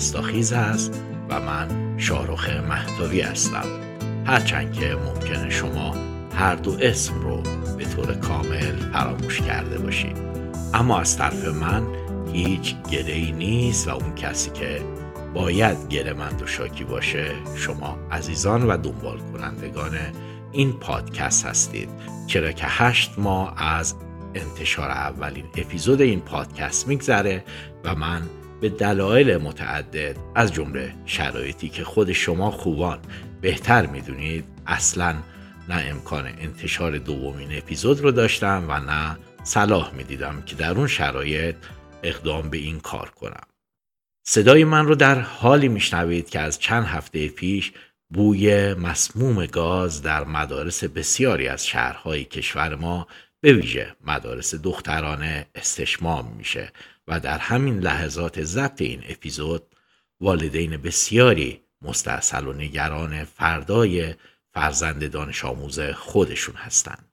رستاخیز است و من شاروخ محتوی هستم. هرچند که ممکنه شما هر دو اسم رو به طور کامل فراموش کرده باشید. اما از طرف من هیچ گره نیست و اون کسی که باید گره مند و شاکی باشه شما عزیزان و دنبال کنندگان این پادکست هستید. چرا که هشت ماه از انتشار اولین اپیزود این پادکست میگذره و من به دلایل متعدد از جمله شرایطی که خود شما خوبان بهتر می‌دونید اصلا نه امکان انتشار دومین اپیزود رو داشتم و نه صلاح می‌دیدم که در اون شرایط اقدام به این کار کنم. صدای من رو در حالی میشنوید که از چند هفته پیش بوی مسموم گاز در مدارس بسیاری از شهرهای کشور ما به ویژه مدارس دخترانه استشمام میشه. و در همین لحظات ضبط این اپیزود والدین بسیاری مستاصل و نگران فردای فرزند دانش آموز خودشون هستند.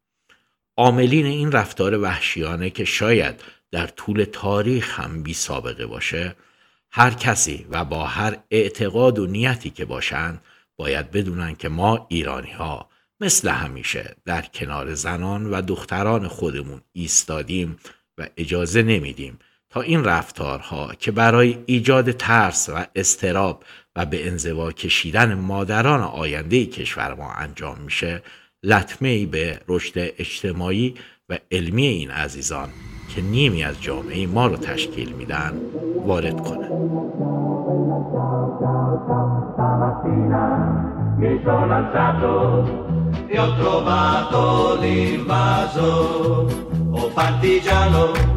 عاملین این رفتار وحشیانه که شاید در طول تاریخ هم بی سابقه باشه هر کسی و با هر اعتقاد و نیتی که باشند باید بدونن که ما ایرانی ها مثل همیشه در کنار زنان و دختران خودمون ایستادیم و اجازه نمیدیم این رفتارها که برای ایجاد ترس و استراب و به انزوا کشیدن مادران آینده کشور ما انجام میشه لطمه ای به رشد اجتماعی و علمی این عزیزان که نیمی از جامعه ما رو تشکیل میدن وارد کنه mi ho trovato l'invaso. Oh partigiano,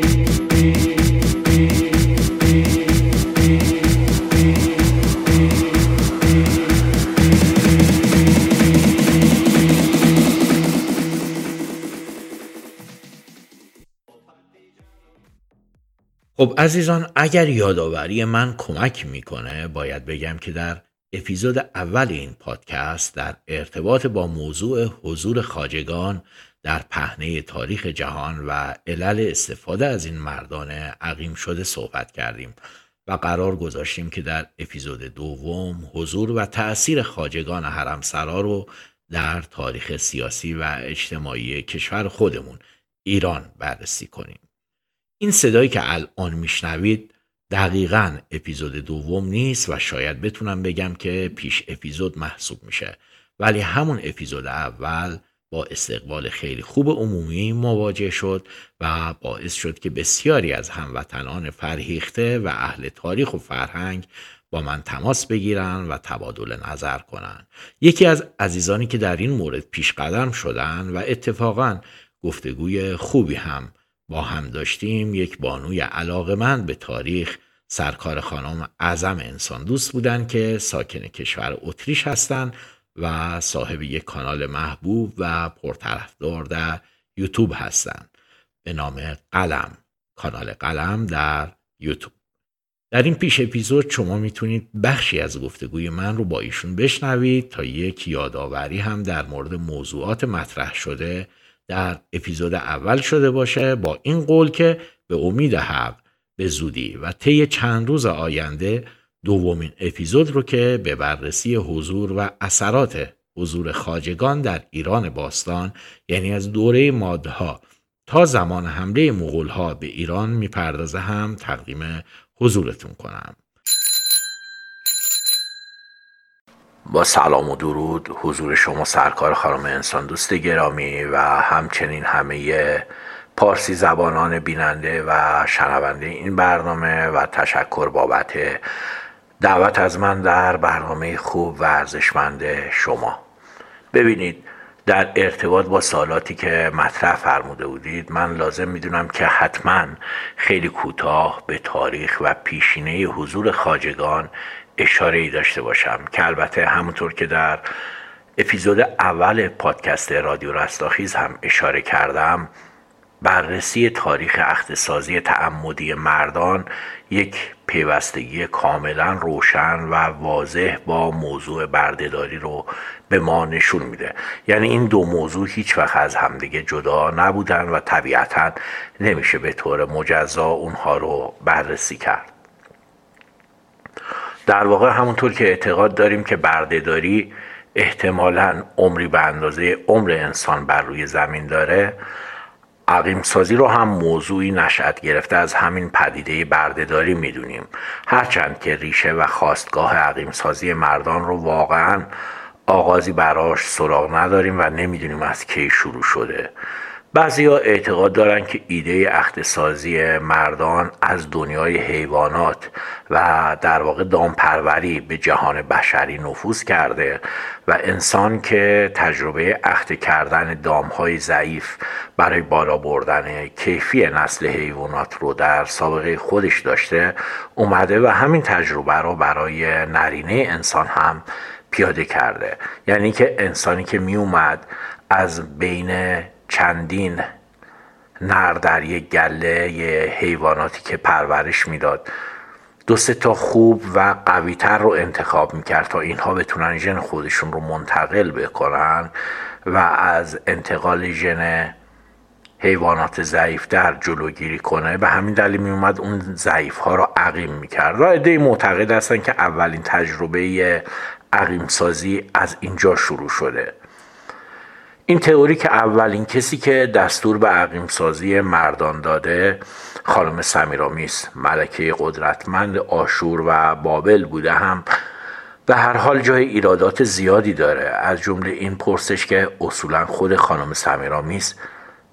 خب عزیزان اگر یادآوری من کمک می‌کنه باید بگم که در اپیزود اول این پادکست در ارتباط با موضوع حضور خاجگان در پهنه تاریخ جهان و علل استفاده از این مردان عقیم شده صحبت کردیم و قرار گذاشتیم که در اپیزود دوم حضور و تأثیر خاجگان حرمسرا رو در تاریخ سیاسی و اجتماعی کشور خودمون ایران بررسی کنیم. این صدایی که الان میشنوید دقیقا اپیزود دوم نیست و شاید بتونم بگم که پیش اپیزود محسوب میشه. ولی همون اپیزود اول با استقبال خیلی خوب عمومی مواجه شد و باعث شد که بسیاری از هموطنان فرهیخته و اهل تاریخ و فرهنگ با من تماس بگیرن و تبادل نظر کنن. یکی از عزیزانی که در این مورد پیش قدم شدن و اتفاقا گفتگوی خوبی هم با هم داشتیم یک بانوی علاقمند به تاریخ. سرکار خانم اعظم انسان دوست بودند که ساکن کشور اتریش هستند و صاحب یک کانال محبوب و پرطرفدار در یوتیوب هستند. به نام قلم کانال قلم در یوتیوب. در این پیش اپیزود شما می‌تونید بخشی از گفتگوی من رو با ایشون بشنوید تا یک یادآوری هم در مورد موضوعات مطرح شده در اپیزود اول شده باشه با این قول که به امید حق به زودی و طی چند روز آینده دومین اپیزود رو که به بررسی حضور و اثرات حضور خاجگان در ایران باستان یعنی از دوره مادها تا زمان حمله مغول به ایران می‌پردازه هم تقدیم حضورتون کنم. با سلام و درود حضور شما سرکار خانم انسان دوست گرامی و همچنین همه پارسی زبانان بیننده و شنونده این برنامه و تشکر بابت دعوت از من در برنامه خوب و ارزشمند شما. ببینید در ارتباط با سالاتی که مطرح فرموده بودید من لازم می‌دونم که حتما خیلی کوتاه به تاریخ و پیشینه حضور خاجگان اشاره ای داشته باشم که البته همونطور که در اپیزود اول پادکست رادیو رستاخیز هم اشاره کردم بررسی تاریخ اختصازی تعمدی مردان یک پیوستگی کاملا روشن و واضح با موضوع بردهداری رو به ما نشون میده. یعنی این دو موضوع هیچ وقت از همدیگه جدا نبودن و طبیعتا نمیشه به طور مجزا اونها رو بررسی کرد. در واقع همونطور که اعتقاد داریم که بردهداری احتمالا عمری به اندازه عمر انسان بر روی زمین داره عقیم سازی رو هم موضوعی نشأت گرفته از همین پدیده بردهداری می‌دونیم. هرچند که ریشه و خواستگاه عقیم سازی مردان رو واقعا آغازی براش سراغ نداریم و نمی‌دونیم از کی شروع شده. بعضی ها اعتقاد دارند که ایده اختصازی مردان از دنیای حیوانات و در واقع دامپروری به جهان بشری نفوذ کرده و انسان که تجربه اخته کردن دامهای ضعیف برای بالا بردن کیفی نسل حیوانات رو در سابقه خودش داشته اومده و همین تجربه رو برای نرینه انسان هم پیاده کرده. یعنی که انسانی که می اومد از بین چندین نر در یک گله یه حیواناتی که پرورش می‌داد. دو سه تا خوب و قویتر رو انتخاب می‌کرد تا اینها بتونن ژن خودشون رو منتقل بکنن و از انتقال ژن حیوانات ضعیفتر جلوگیری کنه. به همین دلیل میومد اون ضعیف ها رو عقیم می‌کرد. و عده معتقد هستن که اولین تجربه عقیم سازی از اینجا شروع شده. این تئوری که اولین کسی که دستور به عقیم سازی مردان داده خانم سمیرامیس ملکه قدرتمند آشور و بابل بوده هم به هر حال جای ایرادات زیادی داره. از جمله این پرسش که اصولا خود خانم سمیرامیس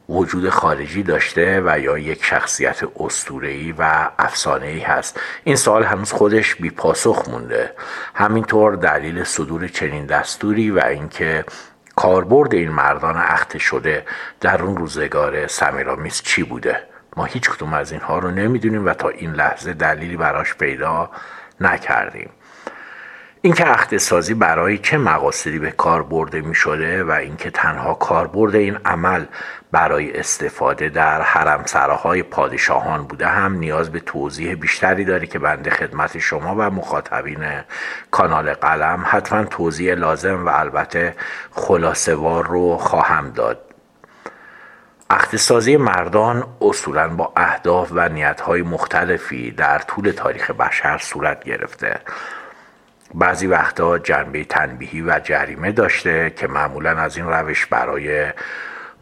وجود خارجی داشته و یا یک شخصیت اسطوره‌ای و افسانه‌ای هست. این سوال هنوز خودش بی پاسخ مونده. همینطور دلیل صدور چنین دستوری و اینکه کاربرد این مردان اخته شده در اون روزگار سمیرامیس چی بوده؟ ما هیچ کدوم از اینها رو نمی‌دونیم و تا این لحظه دلیلی براش پیدا نکردیم. اینکه اختصاصی برای چه مقاصدی به کار برده می شده و اینکه تنها کاربرد این عمل برای استفاده در حرم سراهای پادشاهان بوده هم نیاز به توضیح بیشتری داره که بنده خدمت شما و مخاطبین کانال قلم حتما توضیح لازم و البته خلاصوار رو خواهم داد. اختصاصی مردان اصولا با اهداف و نیتهای مختلفی در طول تاریخ بشر صورت گرفته. بعضی وقتا جنبه تنبیهی و جریمه داشته که معمولا از این روش برای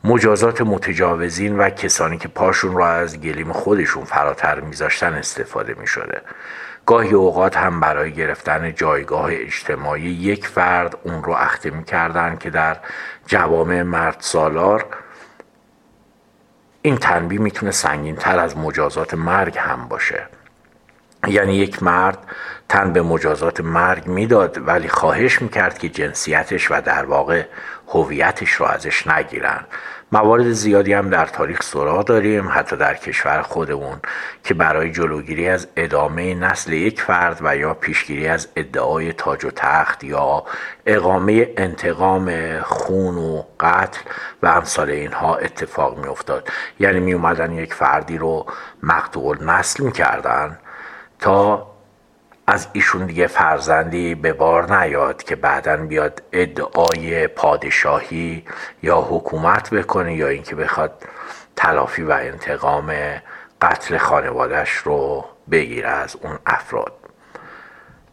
مجازات متجاوزین و کسانی که پاشون را از گلیم خودشون فراتر میذاشتن استفاده می شده. گاهی اوقات هم برای گرفتن جایگاه اجتماعی یک فرد اون رو اخته می‌کردن که در جوامع مرد سالار این تنبیه می‌تونه سنگین تر از مجازات مرگ هم باشه یعنی یک مرد تن به مجازات مرگ می‌داد ولی خواهش می‌کرد که جنسیتش و در واقع هویتش رو ازش نگیرن. موارد زیادی هم در تاریخ سراغ داریم حتی در کشور خودمون که برای جلوگیری از ادامه نسل یک فرد و یا پیشگیری از ادعای تاج و تخت یا اقامه انتقام خون و قتل و امثال اینها اتفاق می افتاد یعنی می اومدن یک فردی رو مقتول نسل می کردن تا از ایشون دیگه فرزندی به بار نیاد که بعدا بیاد ادعای پادشاهی یا حکومت بکنه یا اینکه بخواد تلافی و انتقام قتل خانوادش رو بگیره از اون افراد.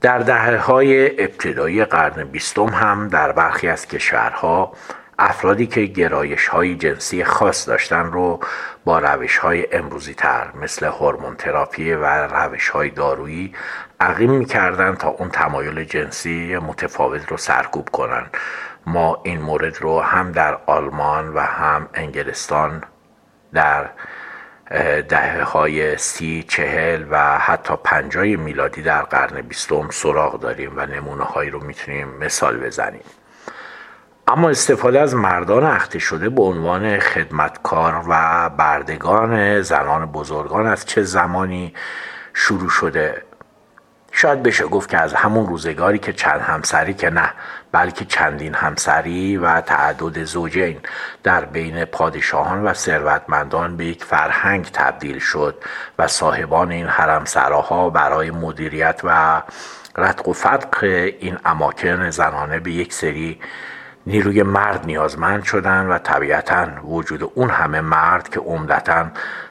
در دهه های ابتدایی قرن بیستم هم در برخی از کشورها افرادی که گرایش های جنسی خاص داشتن رو با روش های امروزی تر مثل هورمون تراپی و روش های دارویی عقیم می‌کردن تا اون تمایل جنسی متفاوت رو سرکوب کنن. ما این مورد رو هم در آلمان و هم انگلستان در دهه های سی چهل و حتی پنجای میلادی در قرن بیستم سراغ داریم و نمونه هایی رو می‌تونیم مثال بزنیم. اما استفاده از مردان اخته شده به عنوان خدمتکار و بردگان زنان بزرگان از چه زمانی شروع شده؟ شاید بشه گفت که از همون روزگاری که چند همسری که نه بلکه چندین همسری و تعدد زوجین در بین پادشاهان و ثروتمندان به یک فرهنگ تبدیل شد و صاحبان این حرمسراها برای مدیریت و رتق و فتق این اماکن زنانه به یک سری نیروی مرد نیازمند شدن و طبیعتا وجود اون همه مرد که عمدتا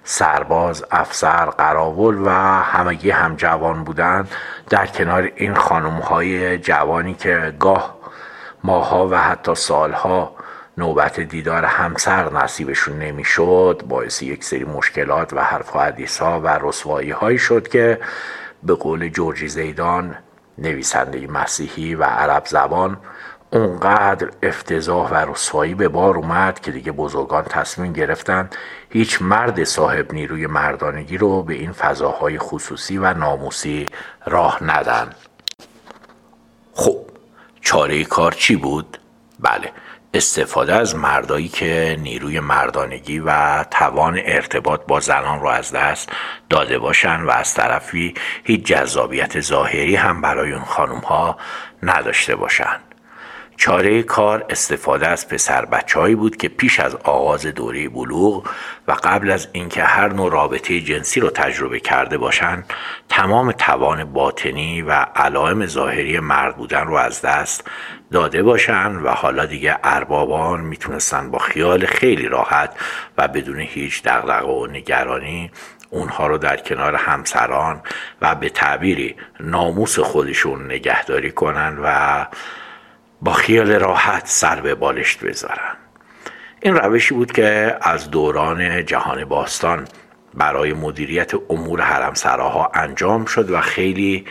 سرباز، افسر، قراول و همگی هم جوان بودند در کنار این خانم های جوانی که گاه ماها و حتی سالها نوبت دیدار همسر نصیبشون نمی‌شد باعث یک سری مشکلات و حرف و حدیث ها و رسوایی هایی شد که به قول جورجی زیدان نویسنده مسیحی و عرب زبان اونقدر افتضاح و رسوایی به بار اومد که دیگه بزرگان تصمیم گرفتن هیچ مرد صاحب نیروی مردانگی رو به این فضاهای خصوصی و ناموسی راه ندن خب چاره کار چی بود؟ بله استفاده از مردایی که نیروی مردانگی و توان ارتباط با زنان رو از دست داده باشن و از طرفی هیچ جذابیت ظاهری هم برای اون خانم ها نداشته باشند. چاره کار استفاده از پسر بچههایی بود که پیش از آغاز دوره بلوغ و قبل از اینکه هر نوع رابطه جنسی رو تجربه کرده باشند تمام توان باطنی و علائم ظاهری مرد بودن رو از دست داده باشند و حالا دیگه اربابان می‌تونستن با خیال خیلی راحت و بدون هیچ دغدغه و نگرانی اونها رو در کنار همسران و به تعبیری ناموس خودشون نگهداری کنن و با خیال راحت سر به بالشت بذارن این روشی بود که از دوران جهان باستان برای مدیریت امور حرم سراها انجام شد و خیلی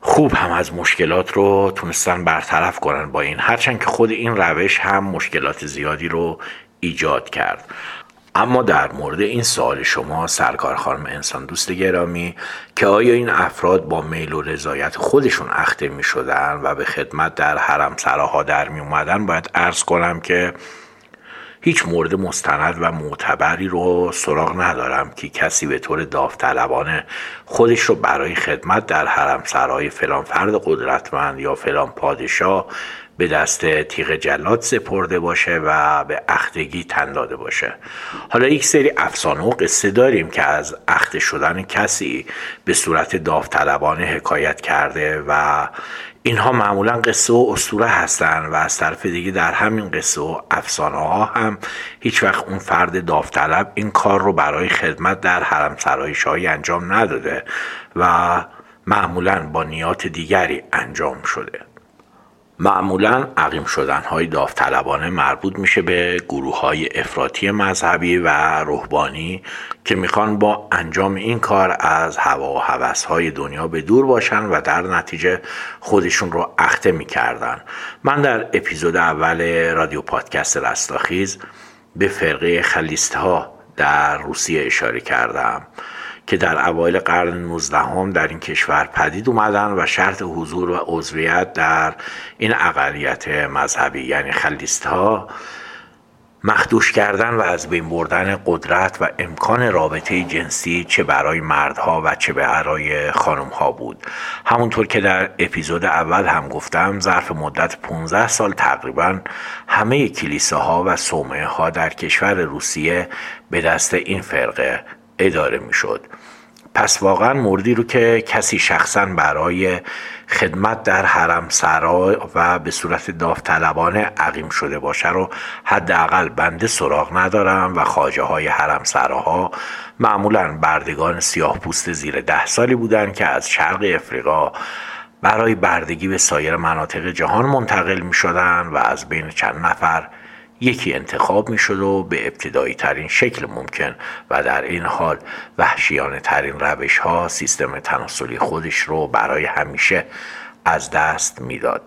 خوب هم از مشکلات رو تونستن برطرف کنن با این. هرچند که خود این روش هم مشکلات زیادی رو ایجاد کرد. اما در مورد این سوال شما سرکار خانم انسان دوست گرامی که آیا این افراد با میل و رضایت خودشون اخته می شدن و به خدمت در حرم سراها در می اومدن باید عرض کنم که هیچ مورد مستند و معتبری رو سراغ ندارم که کسی به طور داوطلبانه خودش رو برای خدمت در حرم سرای فلان فرد قدرتمند یا فلان پادشاه به دست تیغ جلاد سپرده باشه و به اختگی تن داده باشه. حالا یک سری افسانه و قصه داریم که از اخته شدن کسی به صورت داوطلبانه حکایت کرده و اینها معمولا قصه و اسطوره هستند و از طرف دیگه در همین قصه و افسانه ها هم هیچ وقت اون فرد داوطلب این کار رو برای خدمت در حرم سرای شاهی انجام نداده و معمولا با نیات دیگری انجام شده. معمولا عقیم شدن های داوطلبانه مربوط میشه به گروه های افراطی مذهبی و روحانی که می‌خوان با انجام این کار از هوا و هوس های دنیا به دور باشن و در نتیجه خودشون رو اخته می‌کردن. من در اپیزود اول رادیو پادکست رستاخیز به فرقه خلیست ها در روسیه اشاره کردم. که در اوایل قرن 19 در این کشور پدید اومدن و شرط حضور و عضویت در این اقلیت مذهبی یعنی خلیست ها مخدوش کردن و از بین بردن قدرت و امکان رابطه جنسی چه برای مردها و چه برای خانمها بود. همونطور که در اپیزود اول هم گفتم ظرف مدت 15 سال تقریبا همه کلیساها و صومعه ها در کشور روسیه به دست این فرقه اداره می‌شد. پس واقعا موردی رو که کسی شخصا برای خدمت در حرم سرا و به صورت داوطلبانه عقیم شده باشه رو حداقل بنده سراغ ندارم و خاجه های حرم سراها معمولا بردگان سیاه پوست زیر ده سالی بودن که از شرق افریقا برای بردگی به سایر مناطق جهان منتقل می شدن و از بین چند نفر یکی انتخاب می شد و به ابتدایی ترین شکل ممکن و در این حال وحشیانه ترین روش ها سیستم تناسلی خودش رو برای همیشه از دست می‌داد.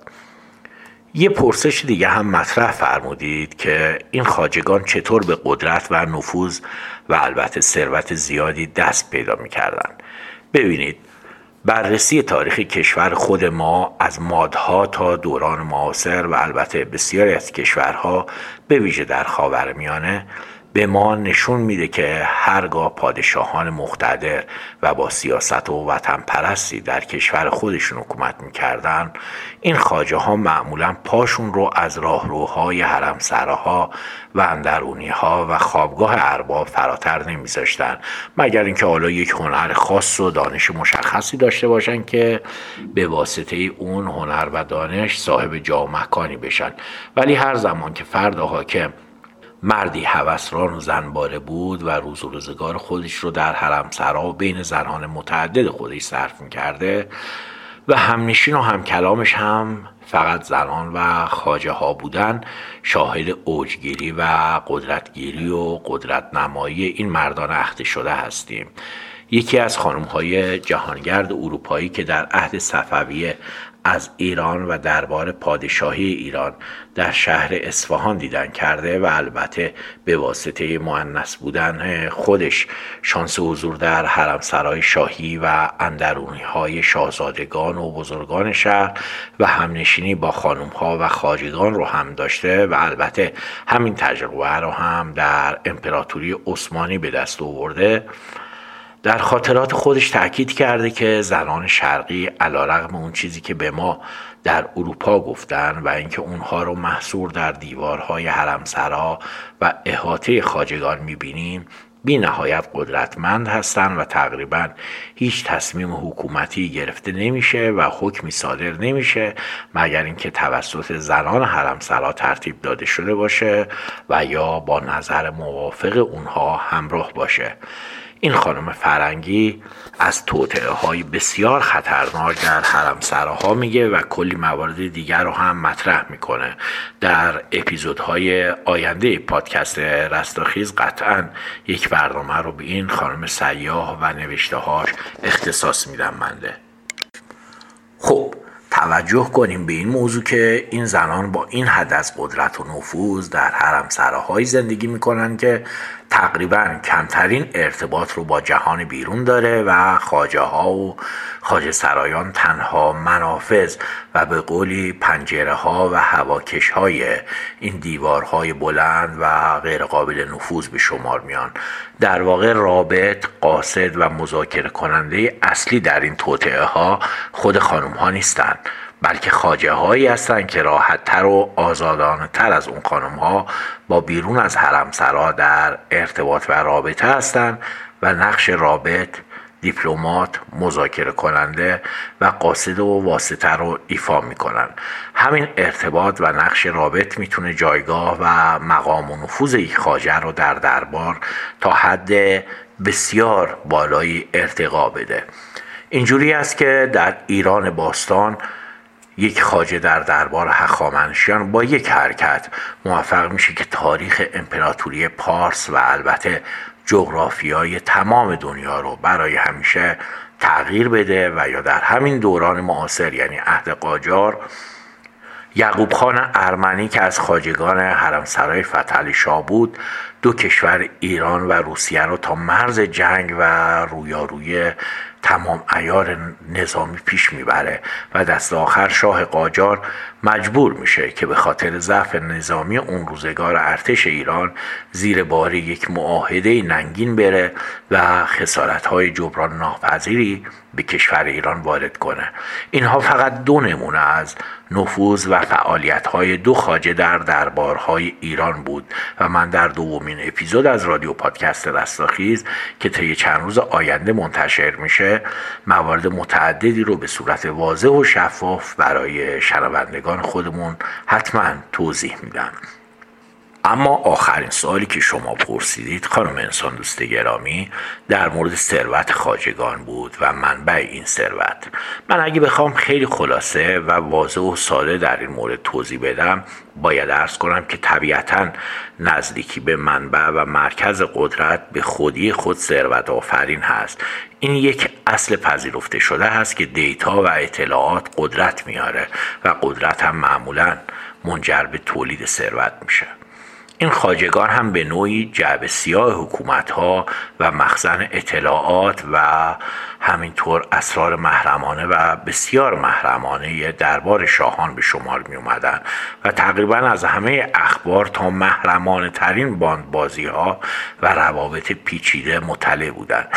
یه پرسش دیگه هم مطرح فرمودید که این خاجگان چطور به قدرت و نفوذ و البته ثروت زیادی دست پیدا می‌کردن ببینید بررسی تاریخ کشور خود ما از مادها تا دوران معاصر و البته بسیاری از کشورها به ویژه در خاورمیانه به ما نشون میده که هرگاه پادشاهان مقتدر و با سیاست و وطن پرستی در کشور خودشون حکومت می‌کردن این خاجه ها معمولا پاشون رو از راهروهای حرم سراها و اندرونی ها و خوابگاه ارباب فراتر نمیذاشتن. مگر اینکه حالا یک هنر خاص و دانش مشخصی داشته باشن که به واسطه اون هنر و دانش صاحب جا مکانی بشن. ولی هر زمان که فرد حاکم مردی هوسران و زنباره بود و روز و روزگار خودش رو در حرم سرا و بین زنان متعدد خودش صرف می‌کرده و همنشین و همکلامش هم فقط زنان و خاجه ها بودن شاهد اوجگیری و قدرتگیری و قدرت نمایی این مردان اخته شده هستیم. یکی از خانم های جهانگرد اروپایی که در عهد صفویه از ایران و دربار پادشاهی ایران در شهر اصفهان دیدن کرده و البته به واسطه معنس بودن خودش شانس حضور در حرم سرای شاهی و اندرونی های شاهزادگان و بزرگان شهر و همنشینی با خانم ها و خاجگان رو هم داشته و البته همین تجربه رو هم در امپراتوری عثمانی به دست آورده. در خاطرات خودش تاکید کرده که زنان شرقی علیرغم اون چیزی که به ما در اروپا گفتن و اینکه اونها رو محصور در دیوارهای حرمسرا و احاطه خاجگان می‌بینیم بی نهایت قدرتمند هستند و تقریبا هیچ تصمیم حکومتی گرفته نمیشه و حکمی صادر نمیشه مگر اینکه توسط زنان حرمسرا ترتیب داده شده باشه و یا با نظر موافق اونها همراه باشه. این خانم فرنگی از توطعه های بسیار خطرناک در حرم سراها میگه و کلی موارد دیگر رو هم مطرح می‌کنه. در اپیزودهای آینده پادکست رستاخیز قطعا یک برنامه رو به این خانم سیاه و نوشته هاش اختصاص میدم منده خب توجه کنیم به این موضوع که این زنان با این حد از قدرت و نفوذ در حرم سراهایی زندگی می‌کنن که تقریبا کمترین ارتباط رو با جهان بیرون داره و خاجه ها و خاجه سرایان تنها منافذ و به قولی پنجره ها و هواکش های این دیوارهای بلند و غیر قابل نفوذ به شمار میان. در واقع رابط قاصد و مذاکره کننده اصلی در این توطعه ها خود خانم ها نیستند بلکه خاجه هایی هستند که راحت تر و آزادانه تر از اون خانم ها با بیرون از حرم سرا در ارتباط و رابطه هستند و نقش رابط دیپلمات مذاکره کننده و قاصد و واسطه رو ایفا می‌کنن همین ارتباط و نقش رابط می‌تونه جایگاه و مقام و نفوذ یک خاجه رو در دربار تا حد بسیار بالایی ارتقا بده. اینجوری است که در ایران باستان یک خاجه در دربار هخامنشیان با یک حرکت موفق میشه که تاریخ امپراتوری پارس و البته جغرافیای تمام دنیا رو برای همیشه تغییر بده و یا در همین دوران معاصر یعنی عهد قاجار یعقوب خان ارمنی که از خاجگان حرمسرای فتحعلی شاه بود دو کشور ایران و روسیه رو تا مرز جنگ و رویاروی تمام ایار نظامی پیش می‌بره و دست آخر شاه قاجار مجبور میشه که به خاطر ضعف نظامی اون روزگار ارتش ایران زیر بار یک معاهده ننگین بره و خسارت های جبران ناپذیری به کشور ایران وارد کنه. اینها فقط دو نمونه از نفوذ و فعالیت های دو خاجه در دربارهای ایران بود و من در دومین اپیزود از رادیو پادکست رستاخیز که طی چند روز آینده منتشر میشه موارد متعددی رو به صورت واضح و شفاف برای شنوندگان خودمون حتما توضیح میدم. اما آخرین سوالی که شما پرسیدید خانم انسان دوست گرامی در مورد ثروت خاجگان بود و منبع این ثروت. من اگه بخوام خیلی خلاصه و واضح و ساده در این مورد توضیح بدم باید ارز کنم که طبیعتا نزدیکی به منبع و مرکز قدرت به خودی خود ثروت آفرین هست. این یک اصل پذیرفته شده هست که دیتا و اطلاعات قدرت میاره و قدرت هم معمولا منجر به تولید ثروت میشه. این خاجگان هم به نوعی جعب سیاه حکومت ها و مخزن اطلاعات و همینطور اسرار محرمانه و بسیار محرمانه دربار شاهان به شمار می اومدن و تقریبا از همه اخبار تا محرمانه ترین باندبازی ها و روابط پیچیده مطلع بودند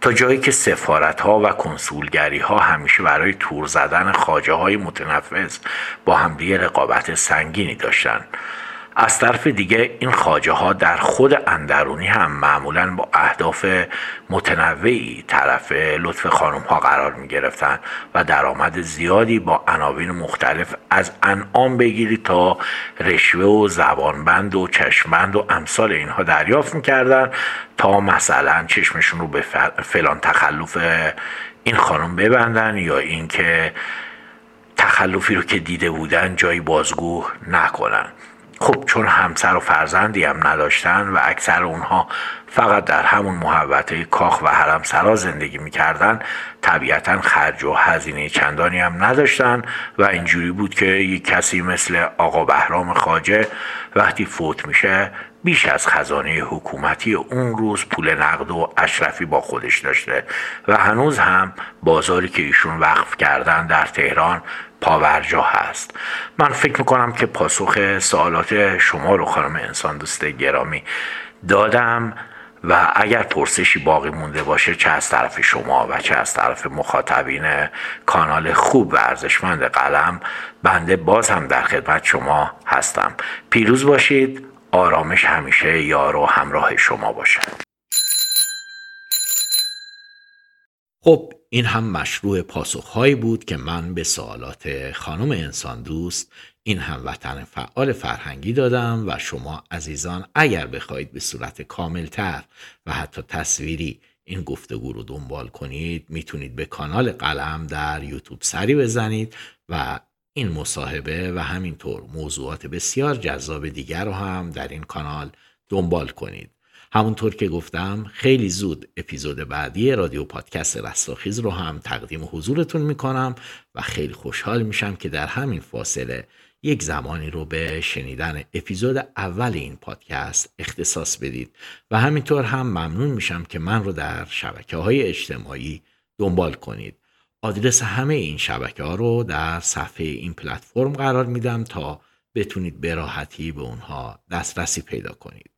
تا جایی که سفارت ها و کنسولگری ها همیشه برای تور زدن خاجه های متنفذ با همدیگه رقابت سنگینی داشتند از طرف دیگه این خاجه ها در خود اندرونی هم معمولا با اهداف متنوعی طرف لطف خانم ها قرار می گرفتن و درآمد زیادی با عناوین مختلف از انعام بگیری تا رشوه و زبانبند و چشمبند و امثال اینها دریافت می‌کردن تا مثلا چشمشون رو به فلان تخلف این خانم ببندن یا اینکه تخلفی رو که دیده بودن جایی بازگو نکنن. خب چون همسر و فرزندی هم نداشتن و اکثر اونها فقط در همون محوطه کاخ و حرم سرا زندگی می‌کردن طبیعتا خرج و هزینه چندانی هم نداشتن و اینجوری بود که یک کسی مثل آقا بهرام خاجه وقتی فوت میشه بیش از خزانه حکومتی اون روز پول نقد و اشرفی با خودش داشته و هنوز هم بازاری که ایشون وقف کردن در تهران پاورجا هست. من فکر می‌کنم که پاسخ سوالات شما رو خانم انسان دوست گرامی دادم و اگر پرسشی باقی مونده باشه چه از طرف شما و چه از طرف مخاطبین کانال خوب و ارزشمند قلم بنده باز هم در خدمت شما هستم. پیروز باشید. آرامش همیشه یار و همراه شما باشد. خب این هم مشروع پاسخهایی بود که من به سوالات خانم انسان دوست این هموطن فعال فرهنگی دادم و شما عزیزان اگر بخواهید به صورت کاملتر و حتی تصویری این گفتگو رو دنبال کنید می‌تونید به کانال قلم در یوتیوب سری بزنید و این مصاحبه و همینطور موضوعات بسیار جذاب دیگر رو هم در این کانال دنبال کنید. همونطور که گفتم خیلی زود اپیزود بعدی رادیو پادکست رستاخیز رو هم تقدیم حضورتون می‌کنم و خیلی خوشحال میشم که در همین فاصله یک زمانی رو به شنیدن اپیزود اول این پادکست اختصاص بدید. و همینطور هم ممنون میشم که من رو در شبکه های اجتماعی دنبال کنید. آدرس همه این شبکه ها رو در صفحه این پلتفرم قرار میدم تا بتونید به راحتی به اونها دسترسی پیدا کنید.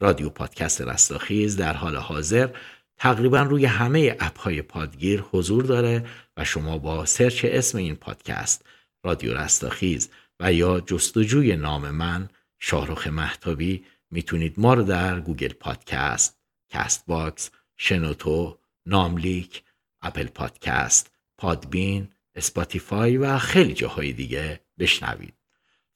رادیو پادکست رستاخیز در حال حاضر تقریبا روی همه اپ های پادگیر حضور داره و شما با سرچ اسم این پادکست رادیو رستاخیز و یا جستجوی نام من شاهرخ مهتابی می‌تونید ما رو در Google Podcast، Castbox، شنوتو، ناملیک، Apple Podcast، Podbean، Spotify و خیلی جاهای دیگه بشنوید.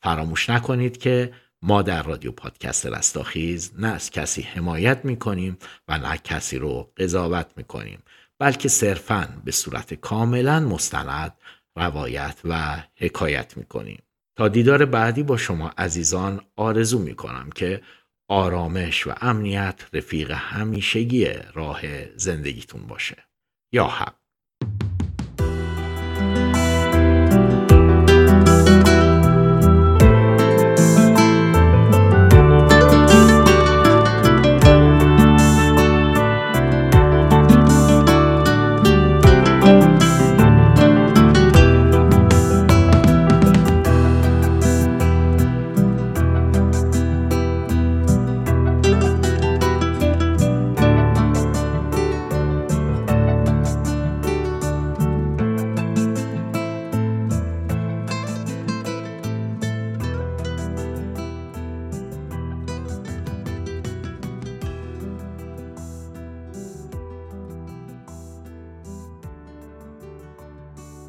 فراموش نکنید که ما در رادیو پادکست رستاخیز نه از کسی حمایت می‌کنیم و نه کسی رو قضاوت می‌کنیم بلکه صرفا به صورت کاملا مستند روایت و حکایت می‌کنیم. تا دیدار بعدی با شما عزیزان آرزو می‌کنم که آرامش و امنیت رفیق همیشگی راه زندگیتون باشه. یا حق.